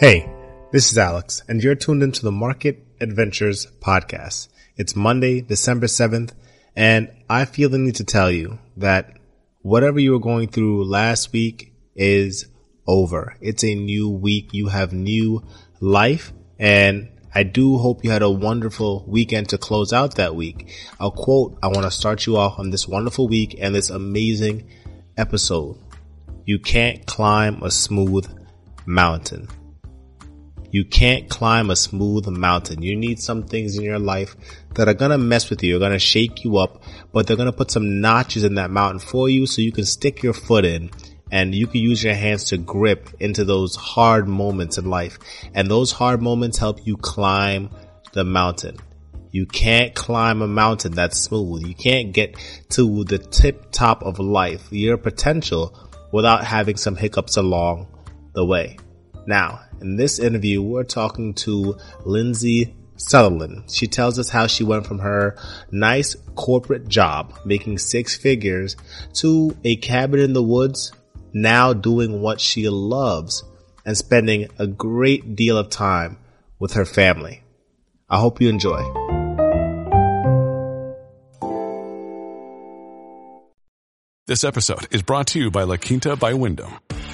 Hey, this is Alex, and you're tuned into the Market Adventures podcast. It's Monday, December 7th, and I feel the need to tell you that whatever you were going through last week is over. It's a new week. You have new life, and I do hope you had a wonderful weekend to close out that week. A quote I want to start you off on this wonderful week and this amazing episode. You can't climb a smooth mountain. You can't climb a smooth mountain. You need some things in your life that are to mess with you, are to shake you up, but they're to put some notches in that mountain for you so you can stick your foot in and you can use your hands to grip into those hard moments in life. And those hard moments help you climb the mountain. You can't climb a mountain that's smooth. You can't get to the tip top of life, your potential without having some hiccups along the way. Now, in this interview, we're talking to Lindsay Sutherland. She tells us how she went from her nice corporate job, making six figures, to a cabin in the woods, now doing what she loves and spending a great deal of time with her family. I hope you enjoy. This episode is brought to you by La Quinta by Wyndham.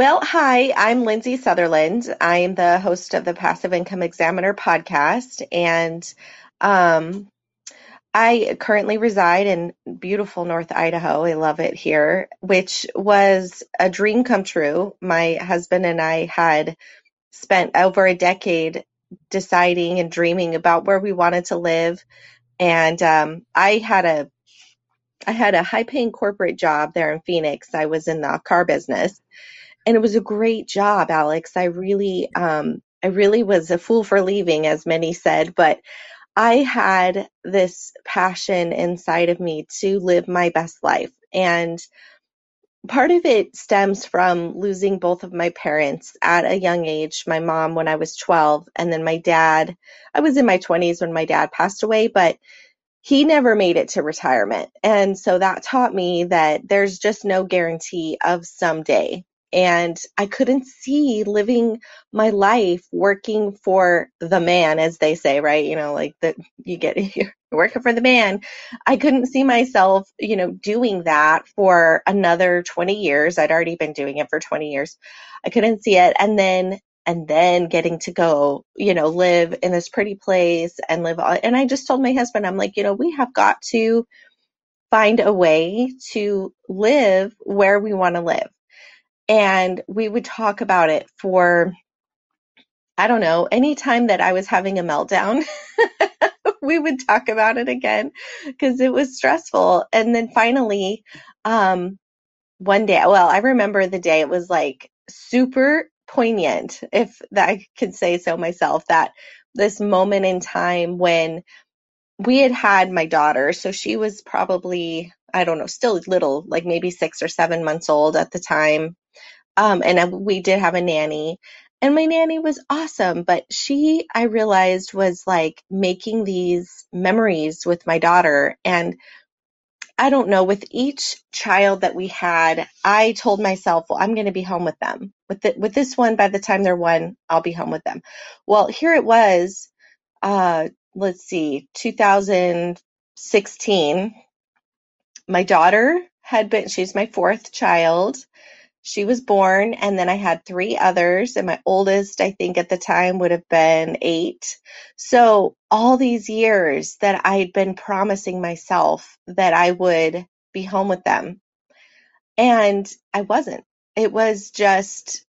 Well, hi, I'm Lindsay Sutherland. I am the host of the Passive Income Examiner podcast, and um, I currently reside in beautiful North Idaho. I love it here, which was a dream come true. My husband and I had spent over a decade deciding and dreaming about where we wanted to live, and um, I had a I had a high paying corporate job there in Phoenix. I was in the car business and it was a great job, Alex. I really, um, I really was a fool for leaving, as many said, but I had this passion inside of me to live my best life. And part of it stems from losing both of my parents at a young age my mom when I was 12, and then my dad. I was in my 20s when my dad passed away, but he never made it to retirement. And so that taught me that there's just no guarantee of someday and I couldn't see living my life working for the man, as they say, right? You know, like that you get you're working for the man. I couldn't see myself, you know, doing that for another 20 years. I'd already been doing it for 20 years. I couldn't see it. And then and then getting to go, you know, live in this pretty place and live and I just told my husband, I'm like, you know, we have got to find a way to live where we want to live and we would talk about it for I don't know, anytime that I was having a meltdown, we would talk about it again because it was stressful. And then finally, um, one day, well, I remember the day it was like super poignant, if I could say so myself, that this moment in time when we had had my daughter. So she was probably, I don't know, still little, like maybe six or seven months old at the time. Um, and we did have a nanny and my nanny was awesome, but she, I realized was like making these memories with my daughter. And I don't know, with each child that we had, I told myself, well, I'm going to be home with them. With the, with this one, by the time they're one, I'll be home with them. Well, here it was, uh, let's see, 2016. My daughter had been, she's my fourth child she was born and then I had three others and my oldest I think at the time would have been 8. So all these years that I had been promising myself that I would be home with them and I wasn't. It was just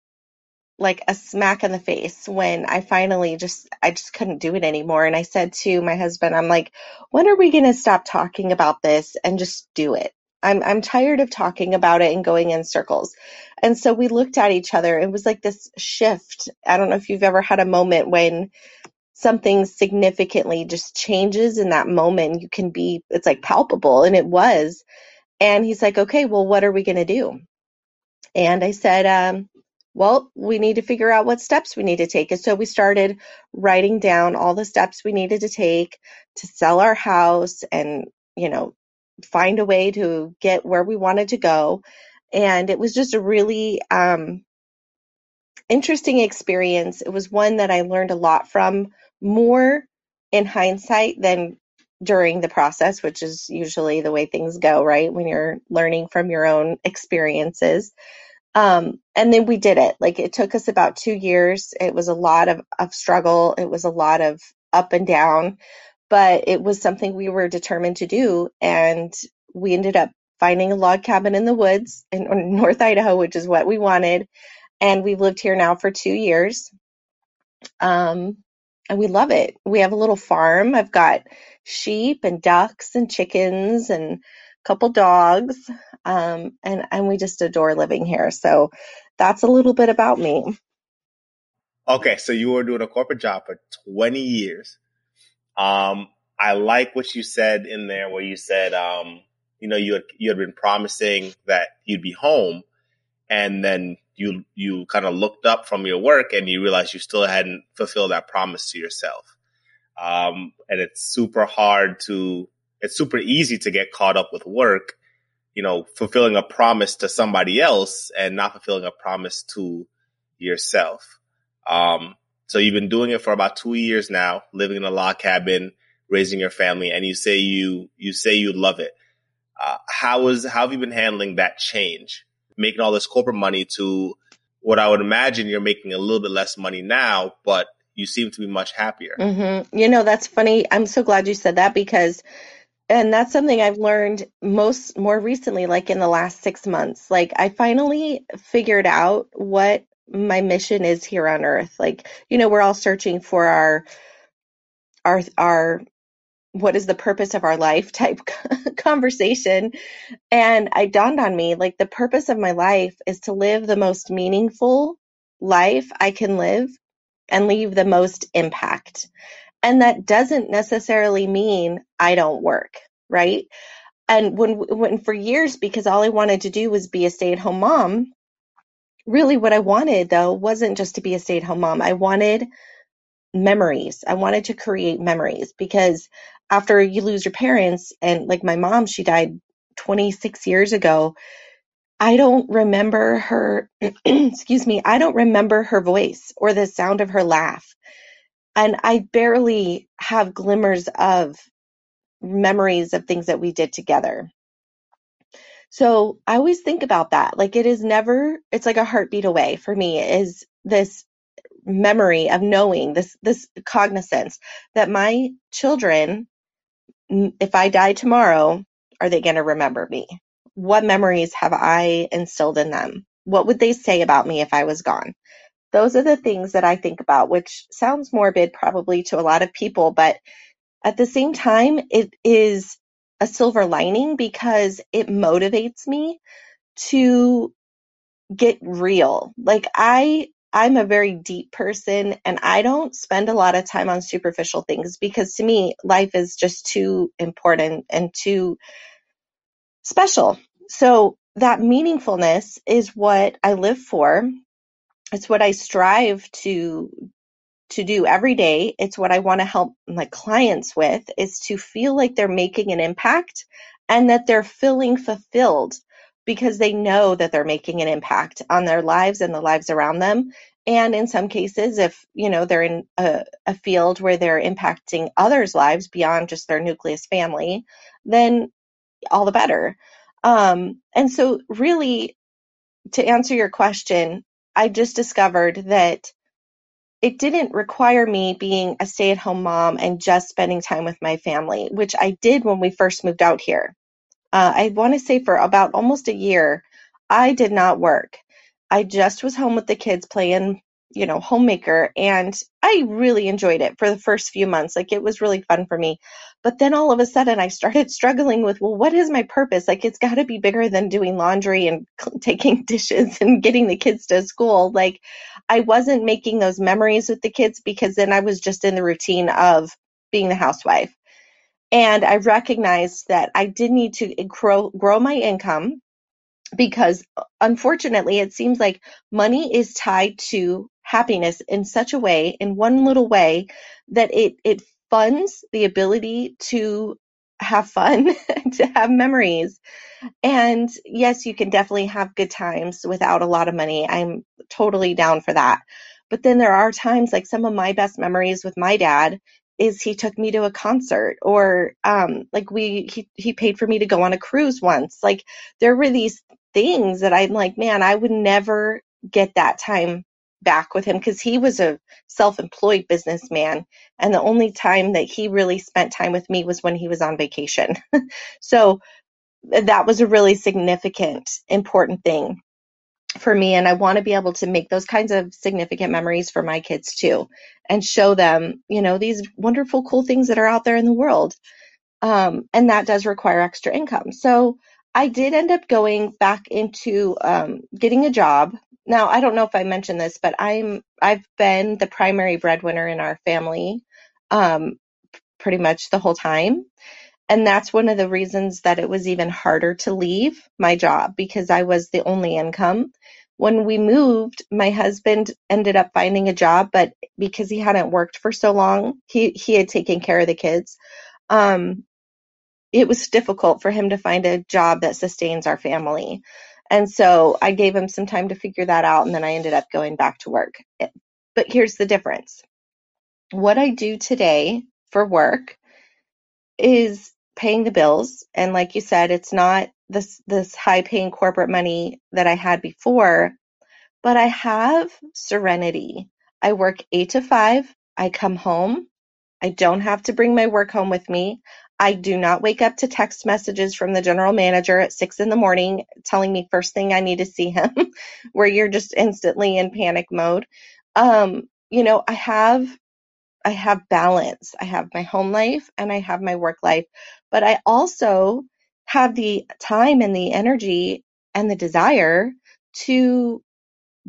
like a smack in the face when I finally just I just couldn't do it anymore and I said to my husband I'm like when are we going to stop talking about this and just do it I'm I'm tired of talking about it and going in circles. And so we looked at each other. It was like this shift. I don't know if you've ever had a moment when something significantly just changes in that moment. You can be, it's like palpable, and it was. And he's like, okay, well, what are we going to do? And I said, um, well, we need to figure out what steps we need to take. And so we started writing down all the steps we needed to take to sell our house and, you know, find a way to get where we wanted to go. And it was just a really um, interesting experience. It was one that I learned a lot from, more in hindsight than during the process, which is usually the way things go, right? When you're learning from your own experiences. Um, and then we did it. Like it took us about two years. It was a lot of, of struggle. It was a lot of up and down, but it was something we were determined to do. And we ended up finding a log cabin in the woods in North Idaho, which is what we wanted. And we've lived here now for two years. Um, and we love it. We have a little farm. I've got sheep and ducks and chickens and couple dogs. Um, and, and we just adore living here. So that's a little bit about me. Okay, so you were doing a corporate job for 20 years. Um, I like what you said in there where you said, um, you know, you had, you had been promising that you'd be home and then you, you kind of looked up from your work and you realized you still hadn't fulfilled that promise to yourself. Um, and it's super hard to, it's super easy to get caught up with work you know, fulfilling a promise to somebody else and not fulfilling a promise to yourself. Um, so you've been doing it for about two years now, living in a log cabin, raising your family, and you say you you say you love it. Uh, how is how have you been handling that change, making all this corporate money to what I would imagine you're making a little bit less money now, but you seem to be much happier. Mm-hmm. You know, that's funny. I'm so glad you said that because and that's something I've learned most more recently, like in the last six months. Like I finally figured out what my mission is here on earth. Like, you know, we're all searching for our our our what is the purpose of our life type conversation. And I dawned on me like the purpose of my life is to live the most meaningful life I can live and leave the most impact. And that doesn't necessarily mean I don't work, right? And when, when for years, because all I wanted to do was be a stay at home mom, really what I wanted though wasn't just to be a stay at home mom. I wanted memories. I wanted to create memories because after you lose your parents and like my mom, she died 26 years ago. I don't remember her, excuse me, I don't remember her voice or the sound of her laugh and I barely have glimmers of memories of things that we did together. So I always think about that. Like it is never, it's like a heartbeat away for me is this memory of knowing this, this cognizance that my children, if I die tomorrow, are they going to remember me? What memories have I instilled in them? What would they say about me if I was gone? Those are the things that I think about, which sounds morbid probably to a lot of people, but at the same time, it is a silver lining because it motivates me to get real. Like I I'm a very deep person and I don't spend a lot of time on superficial things because to me life is just too important and too special. So that meaningfulness is what I live for it's what I strive to to do every day. It's what I want to help my clients with is to feel like they're making an impact and that they're feeling fulfilled because they know that they're making an impact on their lives and the lives around them. And in some cases, if you know they're in a, a field where they're impacting others' lives beyond just their nucleus family, then all the better. Um, and so, really, to answer your question, I just discovered that it didn't require me being a stay at home mom and just spending time with my family, which I did when we first moved out here. Uh, I want to say for about almost a year, I did not work. I just was home with the kids playing you know, homemaker and I really enjoyed it for the first few months. Like it was really fun for me. But then all of a sudden I started struggling with, well, what is my purpose? Like it's got to be bigger than doing laundry and taking dishes and getting the kids to school. Like I wasn't making those memories with the kids because then I was just in the routine of being the housewife. And I recognized that I did need to eh, grow, grow my income because uh, unfortunately it seems like money is tied to happiness in such a way in one little way that it it funds the ability to have fun to have memories. And yes you can definitely have good times without a lot of money. I'm totally down for that. But then there are times like some of my best memories with my dad is he took me to a concert or um like we he he paid for me to go on a cruise once. Like there were these things that I'm like man I would never get that time back with him because he was a self-employed businessman and the only time that he really spent time with me was when he was on vacation so that was a really significant important thing for me and I want to be able to make those kinds of significant memories for my kids too and show them, you know, these wonderful cool things that are out there in the world. Um, and that does require extra income. So I did end up going back into um, getting a job. Now, I don't know if I mentioned this, but I'm I've been the primary breadwinner in our family um, pretty much the whole time. And that's one of the reasons that it was even harder to leave my job because I was the only income. When we moved, my husband ended up finding a job, but because he hadn't worked for so long, he, he had taken care of the kids. Um, it was difficult for him to find a job that sustains our family. And so I gave him some time to figure that out, and then I ended up going back to work. But here's the difference what I do today for work is paying the bills. And like you said, it's not this this high paying corporate money that I had before, but I have serenity. I work 8 to 5. I come home. I don't have to bring my work home with me. I do not wake up to text messages from the general manager at six in the morning telling me first thing I need to see him, where you're just instantly in panic mode. Um, you know, I have I have balance. I have my home life and I have my work life, but I also have the time and the energy and the desire to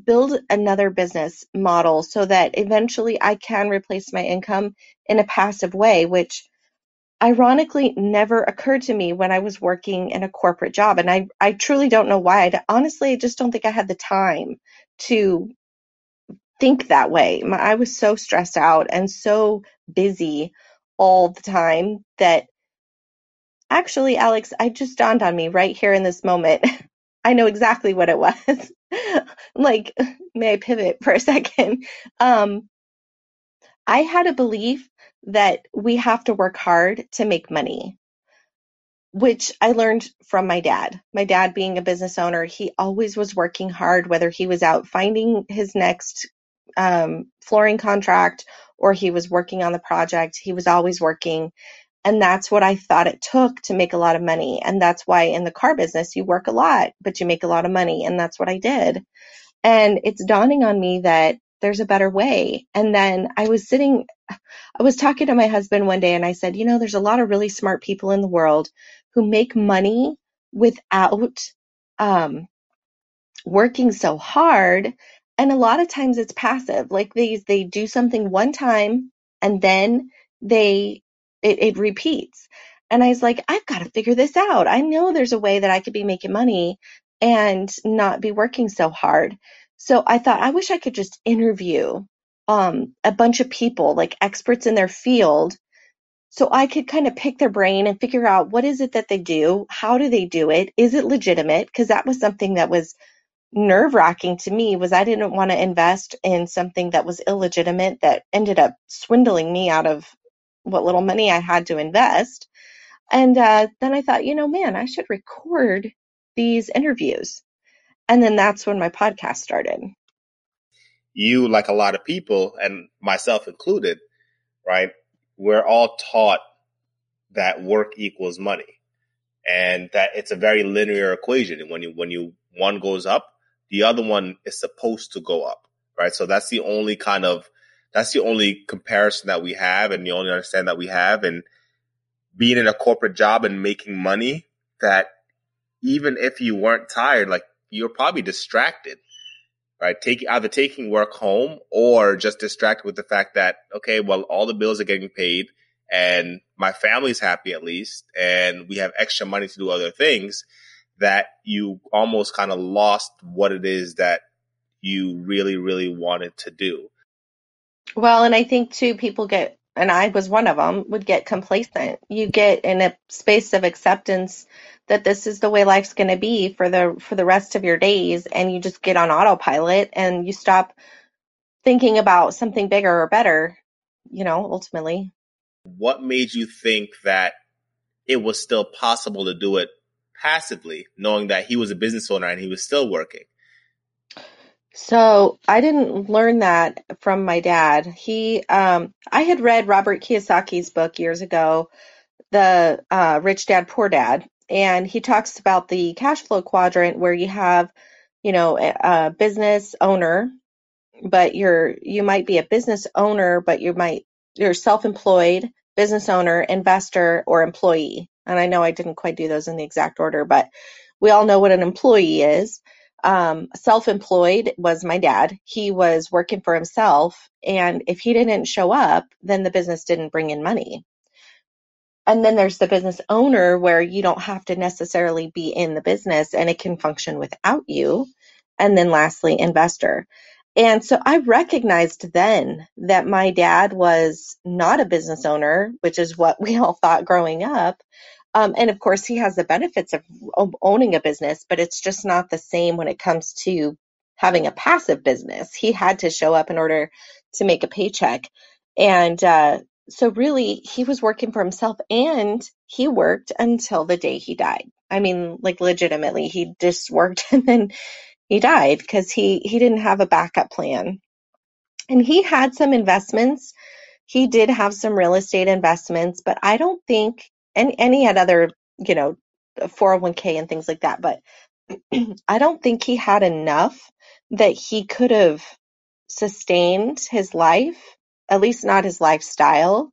build another business model so that eventually I can replace my income in a passive way, which ironically never occurred to me when I was working in a corporate job. And I, I truly don't know why. I, honestly, I just don't think I had the time to think that way. My, I was so stressed out and so busy all the time that actually, Alex, I just dawned on me right here in this moment. I know exactly what it was. Like, may I pivot for a second? Um, I had a belief that we have to work hard to make money which I learned from my dad. My dad, being a business owner, he always was working hard, whether he was out finding his next um, flooring contract or he was working on the project. He was always working. And that's what I thought it took to make a lot of money. And that's why in the car business, you work a lot, but you make a lot of money. And that's what I did. And it's dawning on me that there's a better way. And then I was sitting, I was talking to my husband one day and I said, you know, there's a lot of really smart people in the world who make money without um, working so hard and a lot of times it's passive like these they do something one time and then they it, it repeats. And i was like i've got to figure this out. I know there's a way that i could be making money and not be working so hard. So i thought i wish i could just interview um, a bunch of people like experts in their field so i could kind of pick their brain and figure out what is it that they do how do they do it is it legitimate? Because that was something that was nerve wracking to me was I didn't want to invest in something that was illegitimate that ended up swindling me out of what little money I had to invest. And uh, then I thought, you know, man, I should record these interviews. And then that's when my podcast started. You, like a lot of people, and myself included, right? We're all taught that work equals money and that it's a very linear equation. And when you, when you, one goes up, the other one is supposed to go up, right? So that's the only kind of that's the only comparison that we have and the only understand that we have and being in a corporate job and making money that even if you weren't tired, like you're probably distracted, right? Taking either taking work home or just distracted with the fact that, okay, well, all the bills are getting paid and my family's happy at least, and we have extra money to do other things that you almost kind of lost what it is that you really, really wanted to do. Well, and I think too, people get, and I was one of them, would get complacent. You get in a space of acceptance that this is the way life's going to be for the for the rest of your days, and you just get on autopilot and you stop thinking about something bigger or better. You know, ultimately. What made you think that it was still possible to do it passively, knowing that he was a business owner and he was still working? So I didn't learn that from my dad. He, um, I had read Robert Kiyosaki's book years ago, the uh, Rich Dad Poor Dad, and he talks about the cash flow quadrant where you have, you know, a, a business owner, but you're you might be a business owner, but you might you're self-employed, business owner, investor, or employee. And I know I didn't quite do those in the exact order, but we all know what an employee is um, self-employed was my dad. He was working for himself, and if he didn't show up, then the business didn't bring in money. And then there's the business owner where you don't have to necessarily be in the business and it can function without you. And then lastly, investor. And so I recognized then that my dad was not a business owner, which is what we all thought growing up, um, and of course, he has the benefits of owning a business, but it's just not the same when it comes to having a passive business. He had to show up in order to make a paycheck. And uh, so, really, he was working for himself and he worked until the day he died. I mean, like, legitimately, he just worked and then he died because he, he didn't have a backup plan. And he had some investments. He did have some real estate investments, but I don't think and and he had other you know 401k and things like that but i don't think he had enough that he could have sustained his life at least not his lifestyle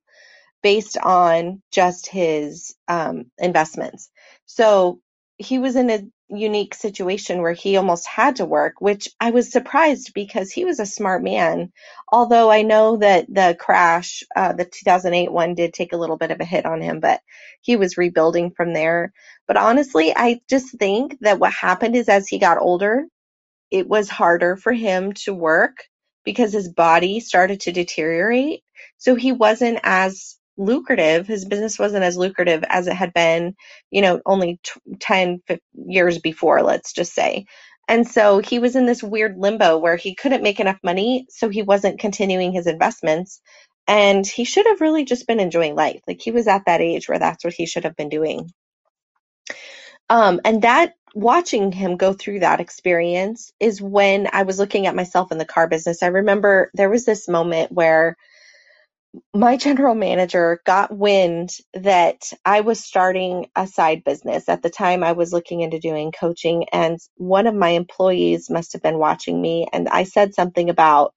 based on just his um, investments. So he was in a unique situation where he almost had to work, which I was surprised because he was a smart man. Although I know that the crash, uh, the 2008 one, did take a little bit of a hit on him, but he was rebuilding from there. But honestly, I just think that what happened is as he got older, it was harder for him to work because his body started to deteriorate. So he wasn't as lucrative. His business wasn't as lucrative as it had been, you know, only t- 10 years before, let's just say. And so he was in this weird limbo where he couldn't make enough money, so he wasn't continuing his investments. And he should have really just been enjoying life. Like he was at that age where that's what he should have been doing. Um, and that watching him go through that experience is when I was looking at myself in the car business. I remember there was this moment where my general manager got wind that I was starting a side business. At the time, I was looking into doing coaching, and one of my employees must have been watching me. And I said something about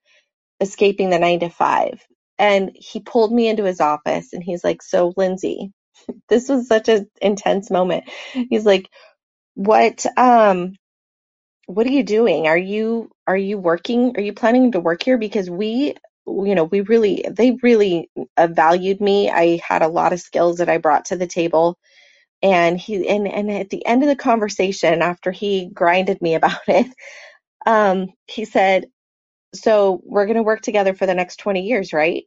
escaping the nine to five. And he pulled me into his office and he's like, So, Lindsay, this was such an intense moment. He's like, What, um, what are you doing? Are you are you working? Are you planning to work here? Because we you know, we really, they really uh, valued me. I had a lot of skills that I brought to the table. And he, and, and at the end of the conversation, after he grinded me about it, um, he said, so we're going to work together for the next 20 years, right?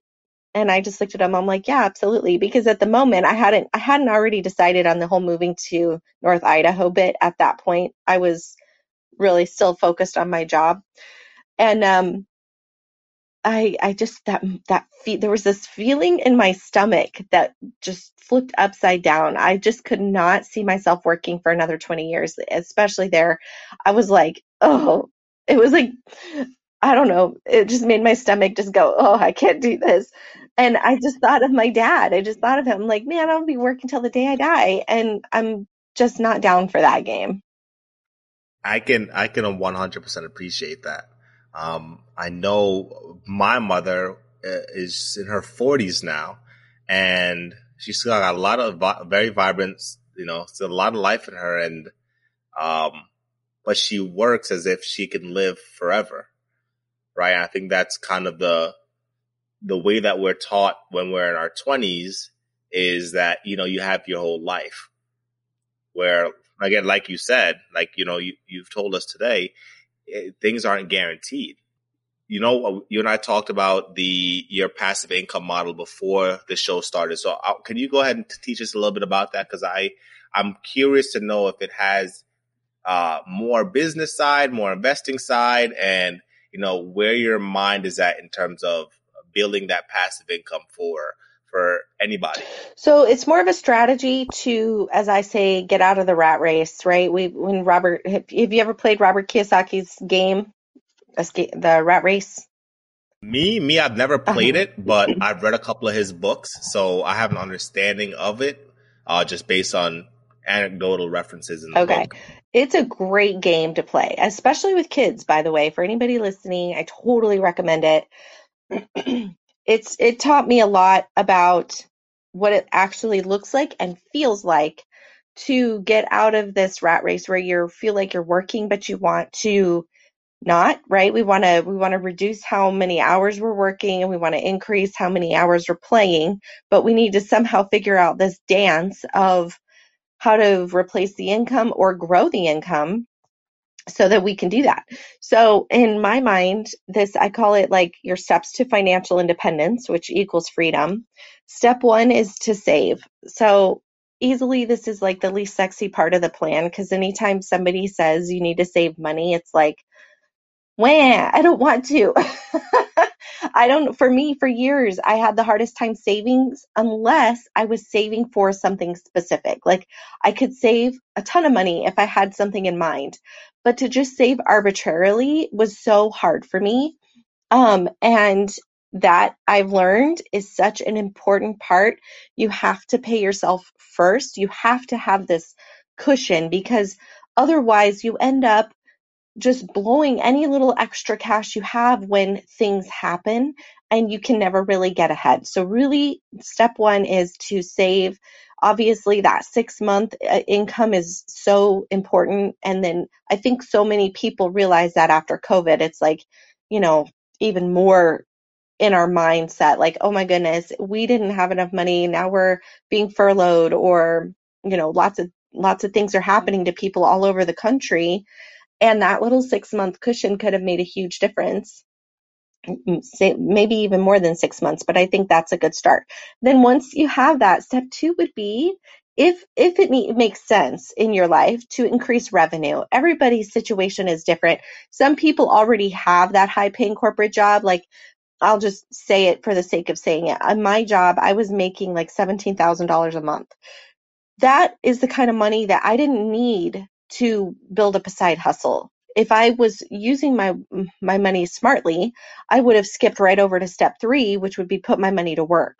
And I just looked at him. I'm like, yeah, absolutely. Because at the moment I hadn't, I hadn't already decided on the whole moving to North Idaho bit at that point. I was really still focused on my job. And, um, I I just that that fe- there was this feeling in my stomach that just flipped upside down. I just could not see myself working for another 20 years, especially there. I was like, "Oh, it was like I don't know, it just made my stomach just go, "Oh, I can't do this." And I just thought of my dad. I just thought of him like, "Man, I'll be working till the day I die." And I'm just not down for that game. I can I can 100% appreciate that Um, I know my mother uh, is in her 40s now, and she's still got a lot of vi- very vibrant, you know, still a lot of life in her, and um, but she works as if she can live forever, right? I think that's kind of the the way that we're taught when we're in our 20s is that you know you have your whole life where again like you said like you know you, you've told us today eh, things aren't guaranteed. You know you and i talked about the your passive income model before the show started. So uh, can you go ahead and teach us a little bit about that? Because i i'm curious to know if it has uh, more business side more investing side and you know where your mind is at in terms of building that passive income for for anybody. So it's more of a strategy to, as I say, get out of the rat race, right? We when Robert, have you ever played Robert Kiyosaki's game, Escape, the Rat Race? Me, me, I've never played it, but I've read a couple of his books, so I have an understanding of it, uh, just based on anecdotal references in the okay. book. It's a great game to play, especially with kids, by the way. For anybody listening, I totally recommend it. it's it taught me a lot about what it actually looks like and feels like to get out of this rat race where you feel like you're working but you want to not right? We want to we want to reduce how many hours we're working and we want to increase how many hours we're playing but we need to somehow figure out this dance of how to replace the income or grow the income so that we can do that. So in my mind, this I call it like your steps to financial independence, which equals freedom. Step 1 is to save. So easily this is like the least sexy part of the plan because anytime somebody says you need to save money, it's like Wah, I don't want to. I don't, for me, for years, I had the hardest time savings unless I was saving for something specific. Like I could save a ton of money if I had something in mind, but to just save arbitrarily was so hard for me. Um, and that I've learned is such an important part. You have to pay yourself first. You have to have this cushion because otherwise you end up just blowing any little extra cash you have when things happen and you can never really get ahead. So really step 1 is to save obviously that 6 month uh, income is so important and then I think so many people realize that after covid it's like you know even more in our mindset like oh my goodness we didn't have enough money now we're being furloughed or you know lots of lots of things are happening to people all over the country and that little six month cushion could have made a huge difference. Mm, say maybe even more than six months, but I think that's a good start. Then once you have that, step two would be if if it makes sense in your life to increase revenue. Everybody's situation is different. Some people already have that high paying corporate job. Like i'll just say it for the sake of saying it. On my job i was making like $17000 a month. That is the kind of money that i didn't need to build up a side hustle. If I was using my my money smartly, I would have skipped right over to step 3, which would be put my money to work.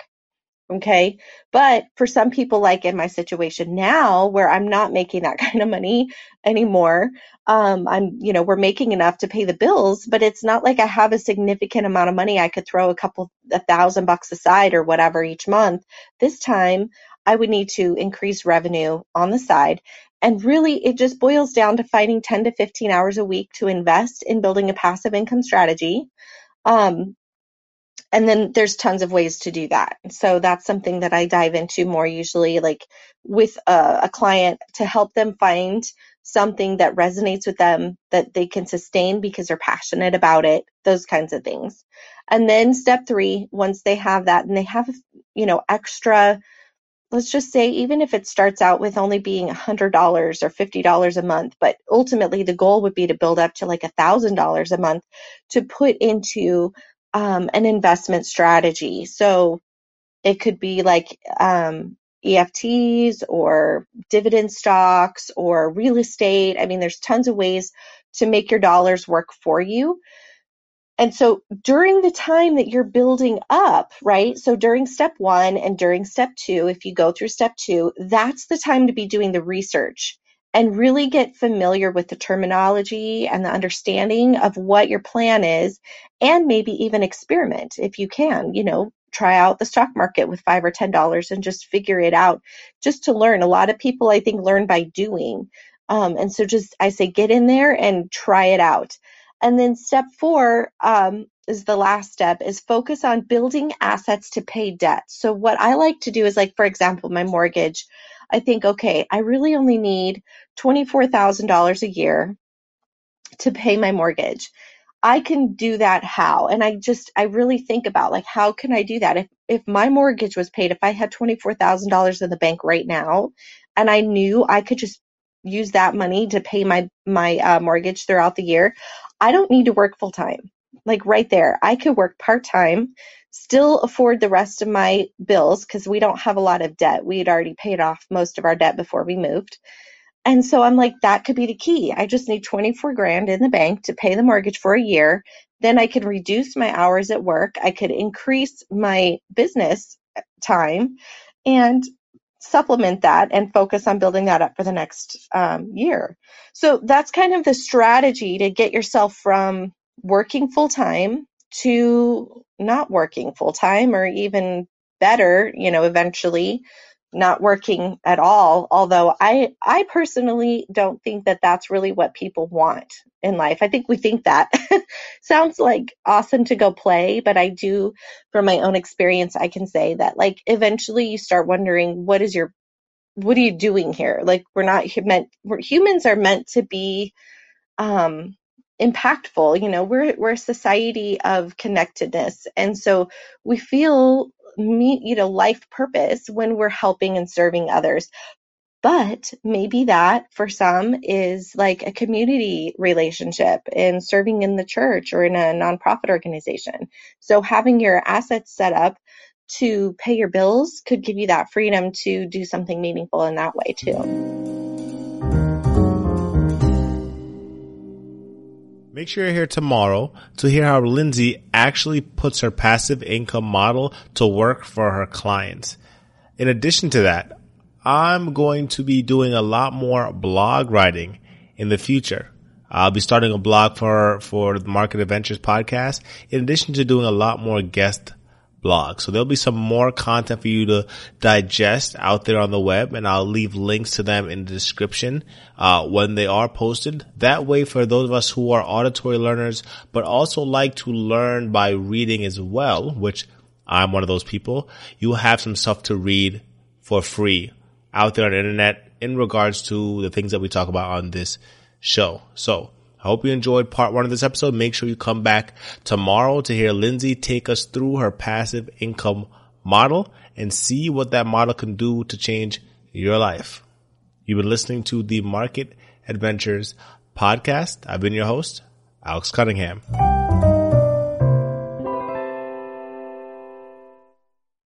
Okay. But for some people, like in my situation now, where I'm not making that kind of money anymore, um, I'm, you know, we're making enough to pay the bills, but it's not like I have a significant amount of money I could throw a couple, a thousand bucks aside or whatever each month. This time, I would need to increase revenue on the side. And really, it just boils down to finding 10 to 15 hours a week to invest in building a passive income strategy. Um, and then there's tons of ways to do that. So that's something that I dive into more usually, like with a, a client to help them find something that resonates with them that they can sustain because they're passionate about it, those kinds of things. And then step three, once they have that and they have, you know, extra let's just say even if it starts out with only being $100 or $50 a month but ultimately the goal would be to build up to like $1000 a month to put into um, an investment strategy. So it could be like um, ETFs or dividend stocks or real estate. I mean there's tons of ways to make your dollars work for you and so during the time that you're building up, right? So during step one and during step two, if you go through step two, that's the time to be doing the research and really get familiar with the terminology and the understanding of what your plan is and maybe even experiment if you can you know try out the stock market with five or ten dollars and just figure it out just to learn a lot of people i think learn by doing um, and so just i say get in there and try it out and then step four um, is the last step is focus on building assets to pay debt so what i like to do is like for example my mortgage i think okay i really only need $24000 a year to pay my mortgage I can do that how? And I just I really think about like how can I do that? If if my mortgage was paid, if I had $24,000 in the bank right now and I knew I could just use that money to pay my my uh, mortgage throughout the year, I don't need to work full time. Like right there, I could work part time, still afford the rest of my bills because we don't have a lot of debt. We had already paid off most of our debt before we moved. And so I'm like, that could be the key. I just need 24 grand in the bank to pay the mortgage for a year. Then I could reduce my hours at work. I could increase my business time and supplement that and focus on building that up for the next um, year. So that's kind of the strategy to get yourself from working full time to not working full time or even better, you know, eventually not working at all although i i personally don't think that that's really what people want in life. I think we think that. Sounds like awesome to go play but i do from my own experience i can say that like eventually you start wondering what is your what are you doing here? Like we're not meant we're, humans are meant to be um impactful you know we're we're a society of connectedness. And so we feel meet you know life purpose when we're helping and serving others. But maybe that for some is like a community relationship and serving in the church or in a nonprofit organization. So having your assets set up to pay your bills could give you that freedom to do something meaningful in that way too Make sure you're here tomorrow to hear how Lindsay actually puts her passive income model to work for her clients. In addition to that, I'm going to be doing a lot more blog writing in the future. I'll be starting a blog for, for the Market Adventures podcast, in addition to doing a lot more guest blog. So there'll be some more content for you to digest out there on the web and I'll leave links to them in the description, uh, when they are posted. That way for those of us who are auditory learners, but also like to learn by reading as well, which I'm one of those people, you have some stuff to read for free out there on the internet in regards to the things that we talk about on this show. So I hope you enjoyed part one of this episode. Make sure you come back tomorrow to hear Lindsay take us through her passive income model and see what that model can do to change your life. You've been listening to the Market Adventures podcast. I've been your host, Alex Cunningham.